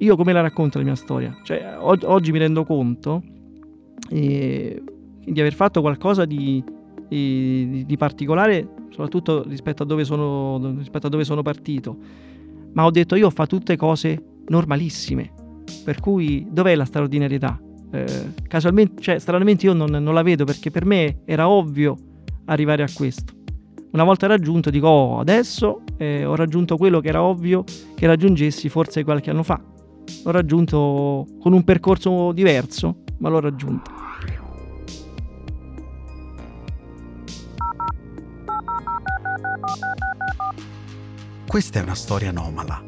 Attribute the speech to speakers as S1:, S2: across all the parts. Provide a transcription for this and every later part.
S1: io come la racconto la mia storia? Cioè, og- oggi mi rendo conto eh, di aver fatto qualcosa di, di, di, particolare, soprattutto rispetto a, dove sono, rispetto a dove sono partito. Ma ho detto io ho fatto tutte cose normalissime, per cui dov'è la straordinarietà? Eh, casualmente, cioè, stranamente io non, non, la vedo perché per me era ovvio arrivare a questo. Una volta raggiunto dico oh, adesso eh, ho raggiunto quello che era ovvio che raggiungessi forse qualche anno fa. L'ho raggiunto con un percorso diverso, ma l'ho raggiunto.
S2: Questa è una storia anomala,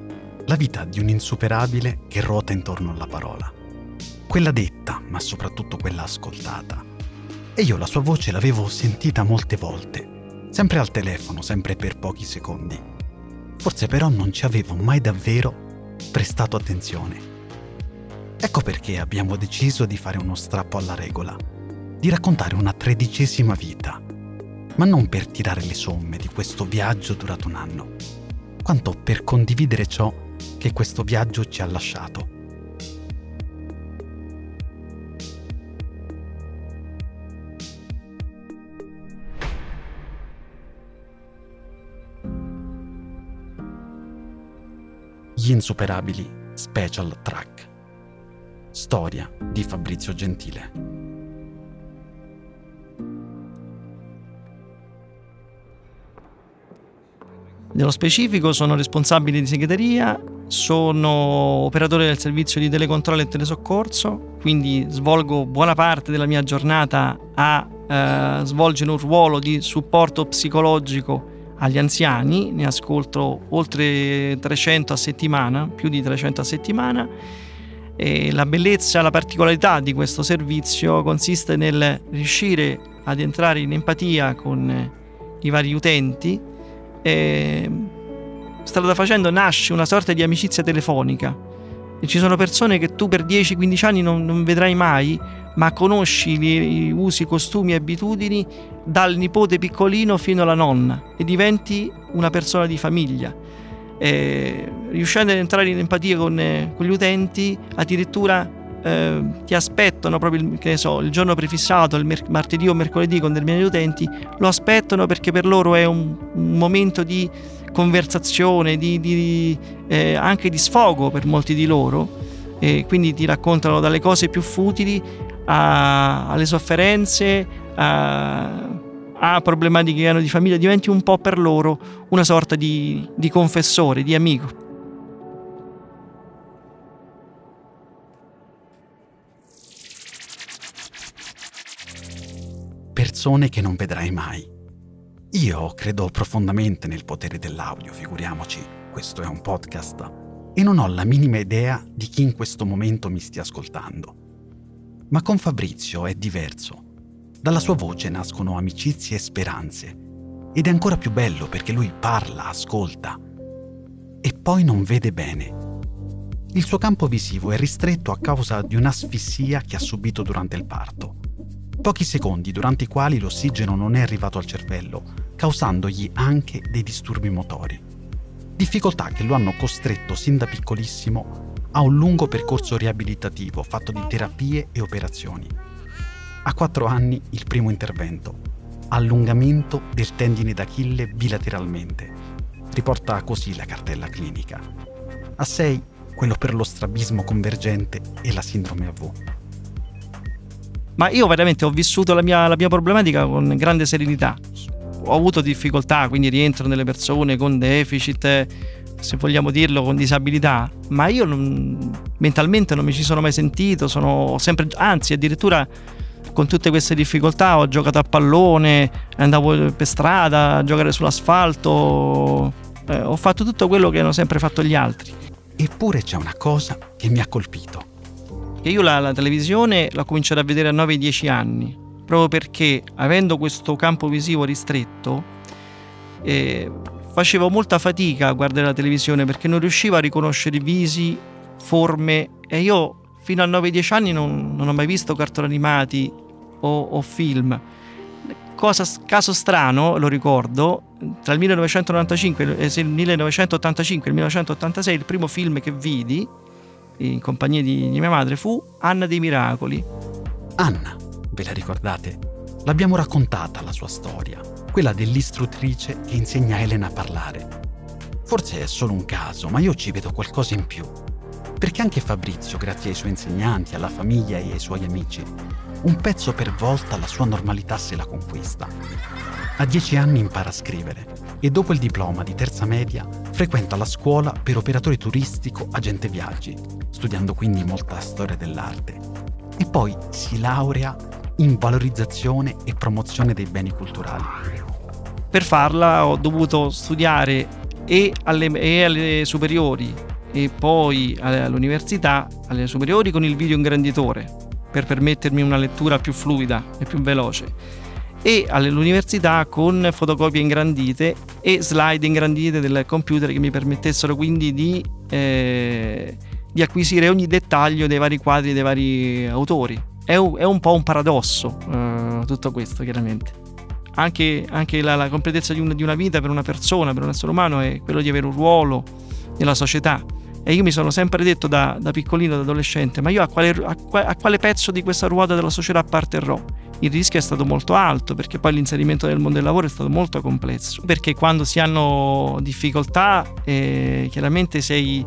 S2: la vita di un insuperabile che ruota intorno alla parola. Quella detta, ma soprattutto quella ascoltata. E io la sua voce l'avevo sentita molte volte, sempre al telefono, sempre per pochi secondi. Forse però non ci avevo mai davvero prestato attenzione. Ecco perché abbiamo deciso di fare uno strappo alla regola, di raccontare una tredicesima vita, ma non per tirare le somme di questo viaggio durato un anno, quanto per condividere ciò che questo viaggio ci ha lasciato. Gli insuperabili Special Track. Storia di Fabrizio Gentile.
S1: Nello specifico sono responsabile di segreteria, sono operatore del servizio di telecontrollo e telesoccorso, quindi svolgo buona parte della mia giornata a eh, svolgere un ruolo di supporto psicologico agli anziani, ne ascolto oltre 300 a settimana, più di 300 a settimana. E la bellezza, la particolarità di questo servizio consiste nel riuscire ad entrare in empatia con i vari utenti e strada facendo nasce una sorta di amicizia telefonica. E ci sono persone che tu per 10-15 anni non, non, vedrai mai, ma conosci i, usi, costumi e abitudini dal nipote piccolino fino alla nonna e diventi una persona di famiglia. E, riuscendo ad entrare in empatia con, eh, con gli utenti, addirittura eh, ti aspettano proprio il, so, il giorno prefissato, il mer- martedì o mercoledì con determinati utenti, lo aspettano perché per loro è un, un momento di conversazione, di, di, eh, anche di sfogo per molti di loro. E quindi ti raccontano dalle cose più futili a, alle sofferenze, a, a, problematiche che hanno di famiglia, diventi un po' per loro una sorta di, di confessore, di amico.
S2: persone che non vedrai mai. Io credo profondamente nel potere dell'audio, figuriamoci, questo è un podcast, e non ho la minima idea di chi in questo momento mi stia ascoltando. Ma con Fabrizio è diverso. Dalla sua voce nascono amicizie e speranze. Ed è ancora più bello perché lui parla, ascolta e poi non vede bene. Il suo campo visivo è ristretto a causa di un'asfissia che ha subito durante il parto pochi secondi durante i quali l'ossigeno non è arrivato al cervello, causandogli anche dei disturbi motori. Difficoltà che lo hanno costretto sin da piccolissimo a un lungo percorso riabilitativo fatto di terapie e operazioni. A quattro anni il primo intervento, allungamento del tendine d'Achille bilateralmente. Riporta così la cartella clinica. A sei quello per lo strabismo convergente e la sindrome AV.
S1: Ma io veramente ho vissuto la mia, la mia problematica con grande serenità. Ho avuto difficoltà, quindi rientro nelle persone con deficit, se vogliamo dirlo, con disabilità, ma io non, mentalmente non mi ci sono mai sentito, sono sempre, anzi addirittura con tutte queste difficoltà ho giocato a pallone, andavo per strada a giocare sull'asfalto, eh, ho fatto tutto quello che hanno sempre fatto gli altri.
S2: Eppure c'è una cosa che mi ha colpito
S1: che io la, la televisione l'ho cominciata a vedere a 9-10 anni, proprio perché avendo questo campo visivo ristretto eh, facevo molta fatica a guardare la televisione perché non riuscivo a riconoscere visi, forme e io fino a 9-10 anni non, non, ho mai visto cartoni animati o, o film. Cosa, caso strano, lo ricordo, tra il 1995 e il 1985 e il 1986 il primo film che vidi in compagnia di, di mia madre fu Anna dei Miracoli.
S2: Anna, ve la ricordate? L'abbiamo raccontata la sua storia, quella dell'istruttrice che insegna Elena a parlare. Forse è solo un caso, ma io ci vedo qualcosa in più. Perché anche Fabrizio, grazie ai suoi insegnanti, alla famiglia e ai suoi amici, un pezzo per volta la sua normalità se la conquista. A dieci anni impara a scrivere e dopo il diploma di terza media frequenta la scuola per operatore turistico agente viaggi, studiando quindi molta storia dell'arte. E poi si laurea in valorizzazione e promozione dei beni culturali.
S1: Per farla ho dovuto studiare e alle, e alle superiori e poi all'università, alle superiori con il video ingranditore per permettermi una lettura più fluida e più veloce e all'università con fotocopie ingrandite e slide ingrandite del computer che mi permettessero quindi di, eh, di acquisire ogni dettaglio dei vari quadri dei vari autori. È un, è un po' un paradosso eh, tutto questo, chiaramente. Anche, anche la, la, completezza di, un, di una vita per una persona, per un essere umano, è quello di avere un ruolo nella società. E io mi sono sempre detto da, da piccolino, da adolescente, ma io a quale, a, a quale pezzo di questa ruota della società apparterrò? il rischio è stato molto alto perché poi l'inserimento nel mondo del lavoro è stato molto complesso. Perché quando si hanno difficoltà, eh, chiaramente sei,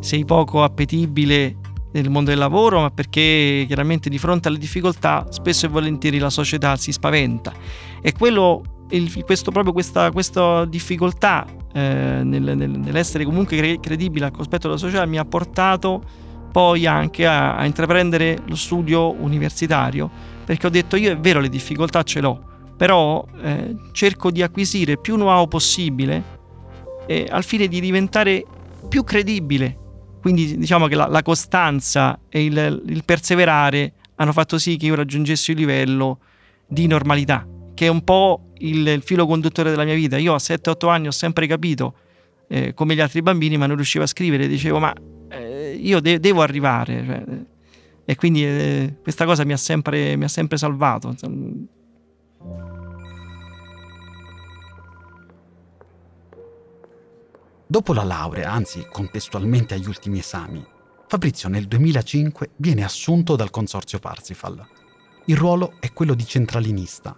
S1: sei poco appetibile nel mondo del lavoro, ma perché chiaramente di fronte alle difficoltà spesso e volentieri la società si spaventa. E quello, il, questo, proprio questa, questa difficoltà eh, nel, nel, nell'essere comunque credibile al cospetto della società mi ha portato poi anche a, a intraprendere lo studio universitario perché ho detto io è vero le difficoltà ce l'ho, però eh, cerco di acquisire più know-how possibile eh, al fine di diventare più credibile. Quindi diciamo che la, la costanza e il, il, perseverare hanno fatto sì che io raggiungessi un livello di normalità, che è un po' il, il filo conduttore della mia vita. Io a 7-8 anni ho sempre capito, eh, come gli altri bambini, ma non riuscivo a scrivere, dicevo ma eh, io de- devo arrivare. Cioè, e quindi eh, questa cosa mi ha sempre, mi ha sempre salvato.
S2: Dopo la laurea, anzi contestualmente agli ultimi esami, Fabrizio nel 2005 viene assunto dal consorzio Parsifal. Il ruolo è quello di centralinista,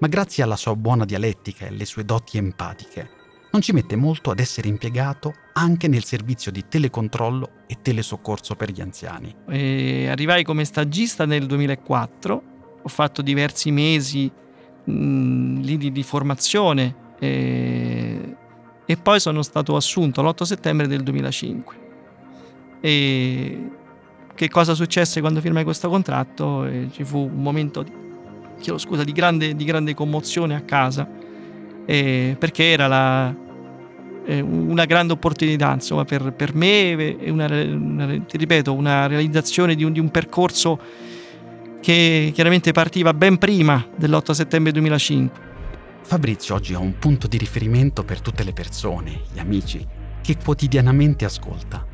S2: ma grazie alla sua buona dialettica e alle sue doti empatiche, non ci mette molto ad essere impiegato anche nel servizio di telecontrollo e telesoccorso per gli anziani.
S1: E arrivai come stagista nel 2004, ho fatto diversi mesi mh, lì di, di formazione e, e, poi sono stato assunto l'8 settembre del 2005. E che cosa successe quando firmai questo contratto? E ci fu un momento di, scusa, di, grande, di grande commozione a casa perché era la, una grande opportunità insomma, per, per me una, una, ti ripeto, una realizzazione di un, di un, percorso che chiaramente partiva ben prima dell'8 settembre 2005.
S2: Fabrizio oggi è un punto di riferimento per tutte le persone, gli amici, che quotidianamente ascolta.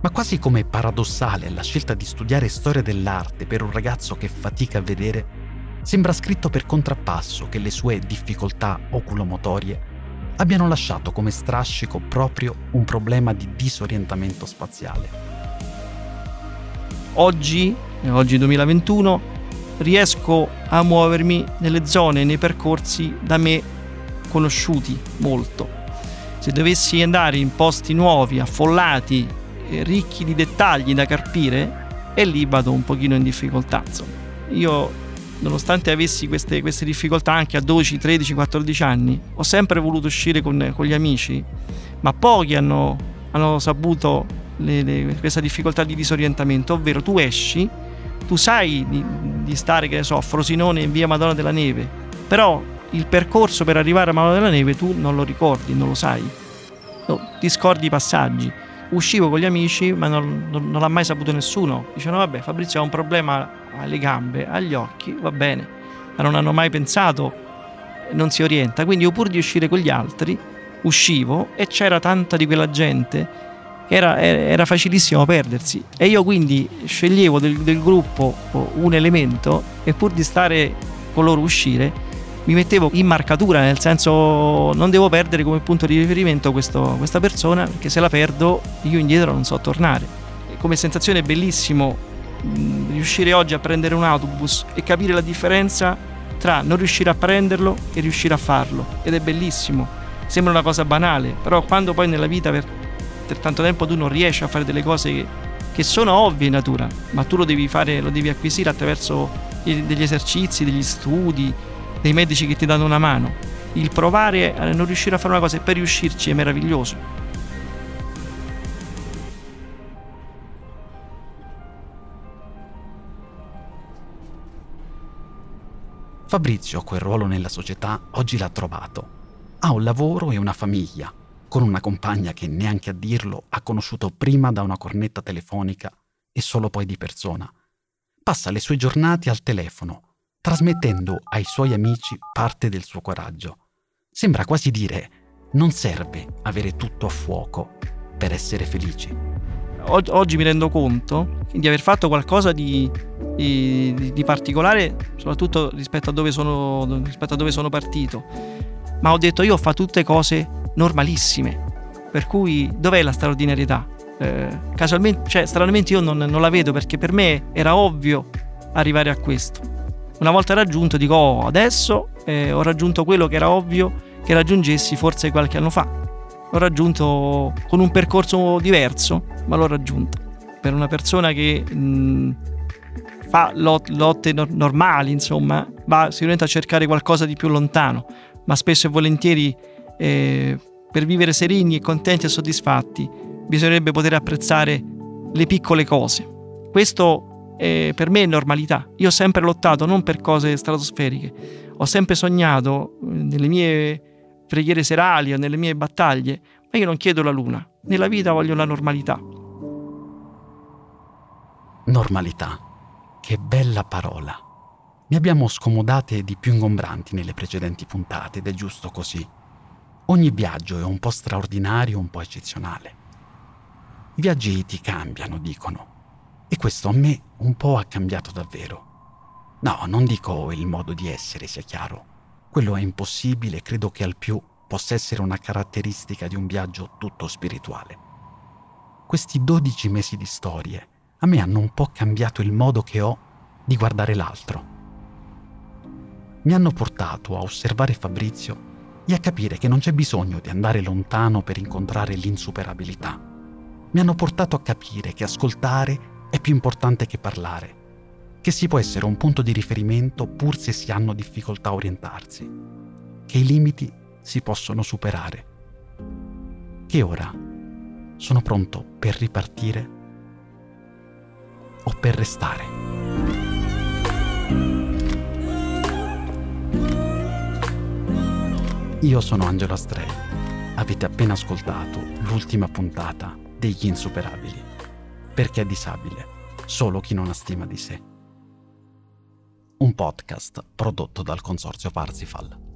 S2: Ma quasi come paradossale la scelta di studiare storia dell'arte per un ragazzo che fatica a vedere, sembra scritto per contrappasso che le sue difficoltà oculomotorie abbiano lasciato come strascico proprio un problema di disorientamento spaziale.
S1: Oggi, oggi 2021, riesco a muovermi nelle zone, nei percorsi da me conosciuti molto. Se dovessi andare in posti nuovi, affollati, ricchi di dettagli da carpire, e lì vado un pochino in difficoltà. Insomma. Io nonostante avessi queste, queste, difficoltà anche a 12, 13, 14 anni, ho sempre voluto uscire con, con gli amici, ma pochi hanno, hanno saputo le, le, questa difficoltà di disorientamento, ovvero tu esci, tu sai di, di stare, che ne so, a Frosinone in via Madonna della Neve, però il percorso per arrivare a Madonna della Neve tu non lo ricordi, non lo sai, no, ti scordi i passaggi uscivo con gli amici, ma non, non, non l'ha mai saputo nessuno. Dicevano, vabbè, Fabrizio ha un problema alle gambe, agli occhi, va bene, ma non hanno mai pensato, non si orienta. Quindi io pur di uscire con gli altri, uscivo e c'era tanta di quella gente era, era facilissimo perdersi. E io quindi sceglievo del, del gruppo un elemento e pur di stare con loro uscire, mi mettevo in marcatura, nel senso non devo perdere come punto di riferimento questo, questa persona, perché se la perdo io indietro non so tornare. come sensazione è bellissimo mh, riuscire oggi a prendere un autobus e capire la differenza tra non riuscire a prenderlo e riuscire a farlo. Ed è bellissimo. Sembra una cosa banale, però quando poi nella vita per, tanto tempo tu non riesci a fare delle cose che, che sono ovvie in natura, ma tu lo devi fare, lo devi acquisire attraverso degli esercizi, degli studi, dei medici che ti danno una mano. Il provare a non riuscire a fare una cosa e per riuscirci è meraviglioso.
S2: Fabrizio quel ruolo nella società oggi l'ha trovato. Ha un lavoro e una famiglia, con una compagna che neanche a dirlo ha conosciuto prima da una cornetta telefonica e solo poi di persona. Passa le sue giornate al telefono, trasmettendo ai suoi amici parte del suo coraggio. Sembra quasi dire, non serve avere tutto a fuoco per essere felici.
S1: Oggi mi rendo conto di aver fatto qualcosa di di, di, particolare, soprattutto rispetto a, dove sono, rispetto a dove sono partito. Ma ho detto io ho fatto tutte cose normalissime, per cui dov'è la straordinarietà? Eh, casualmente, cioè, stranamente io non, non, la vedo perché per me era ovvio arrivare a questo. Una volta raggiunto dico oh, adesso eh, ho raggiunto quello che era ovvio che raggiungessi forse qualche anno fa. L'ho raggiunto con un percorso diverso, ma l'ho raggiunto. Per una persona che mh, fa lot- lotte no- normali, insomma, va sicuramente a cercare qualcosa di più lontano, ma spesso e volentieri eh, per vivere sereni e contenti e soddisfatti bisognerebbe poter apprezzare le piccole cose. Questo eh, per me è normalità. Io ho sempre lottato non per cose stratosferiche, ho sempre sognato eh, nelle mie preghiere serali o nelle mie battaglie, ma io non chiedo la luna, nella vita voglio la normalità.
S2: Normalità. Che bella parola. Ne abbiamo scomodate di più ingombranti nelle precedenti puntate ed è giusto così. Ogni viaggio è un po' straordinario, un po' eccezionale. I viaggi ti cambiano, dicono. E questo a me un po' ha cambiato davvero. No, non dico il modo di essere, sia chiaro. Quello è impossibile credo che al più possa essere una caratteristica di un viaggio tutto spirituale. Questi 12 mesi di storie a me hanno un po' cambiato il modo che ho di guardare l'altro. Mi hanno portato a osservare Fabrizio e a capire che non c'è bisogno di andare lontano per incontrare l'insuperabilità. Mi hanno portato a capire che ascoltare è più importante che parlare, che si può essere un punto di riferimento pur se si hanno difficoltà a orientarsi, che i limiti si possono superare, che ora sono pronto per ripartire o per restare. Io sono Angelo Astrei. Avete appena ascoltato l'ultima puntata degli Insuperabili. Perché è disabile solo chi non ha stima di sé. Un podcast prodotto dal consorzio Parsifal.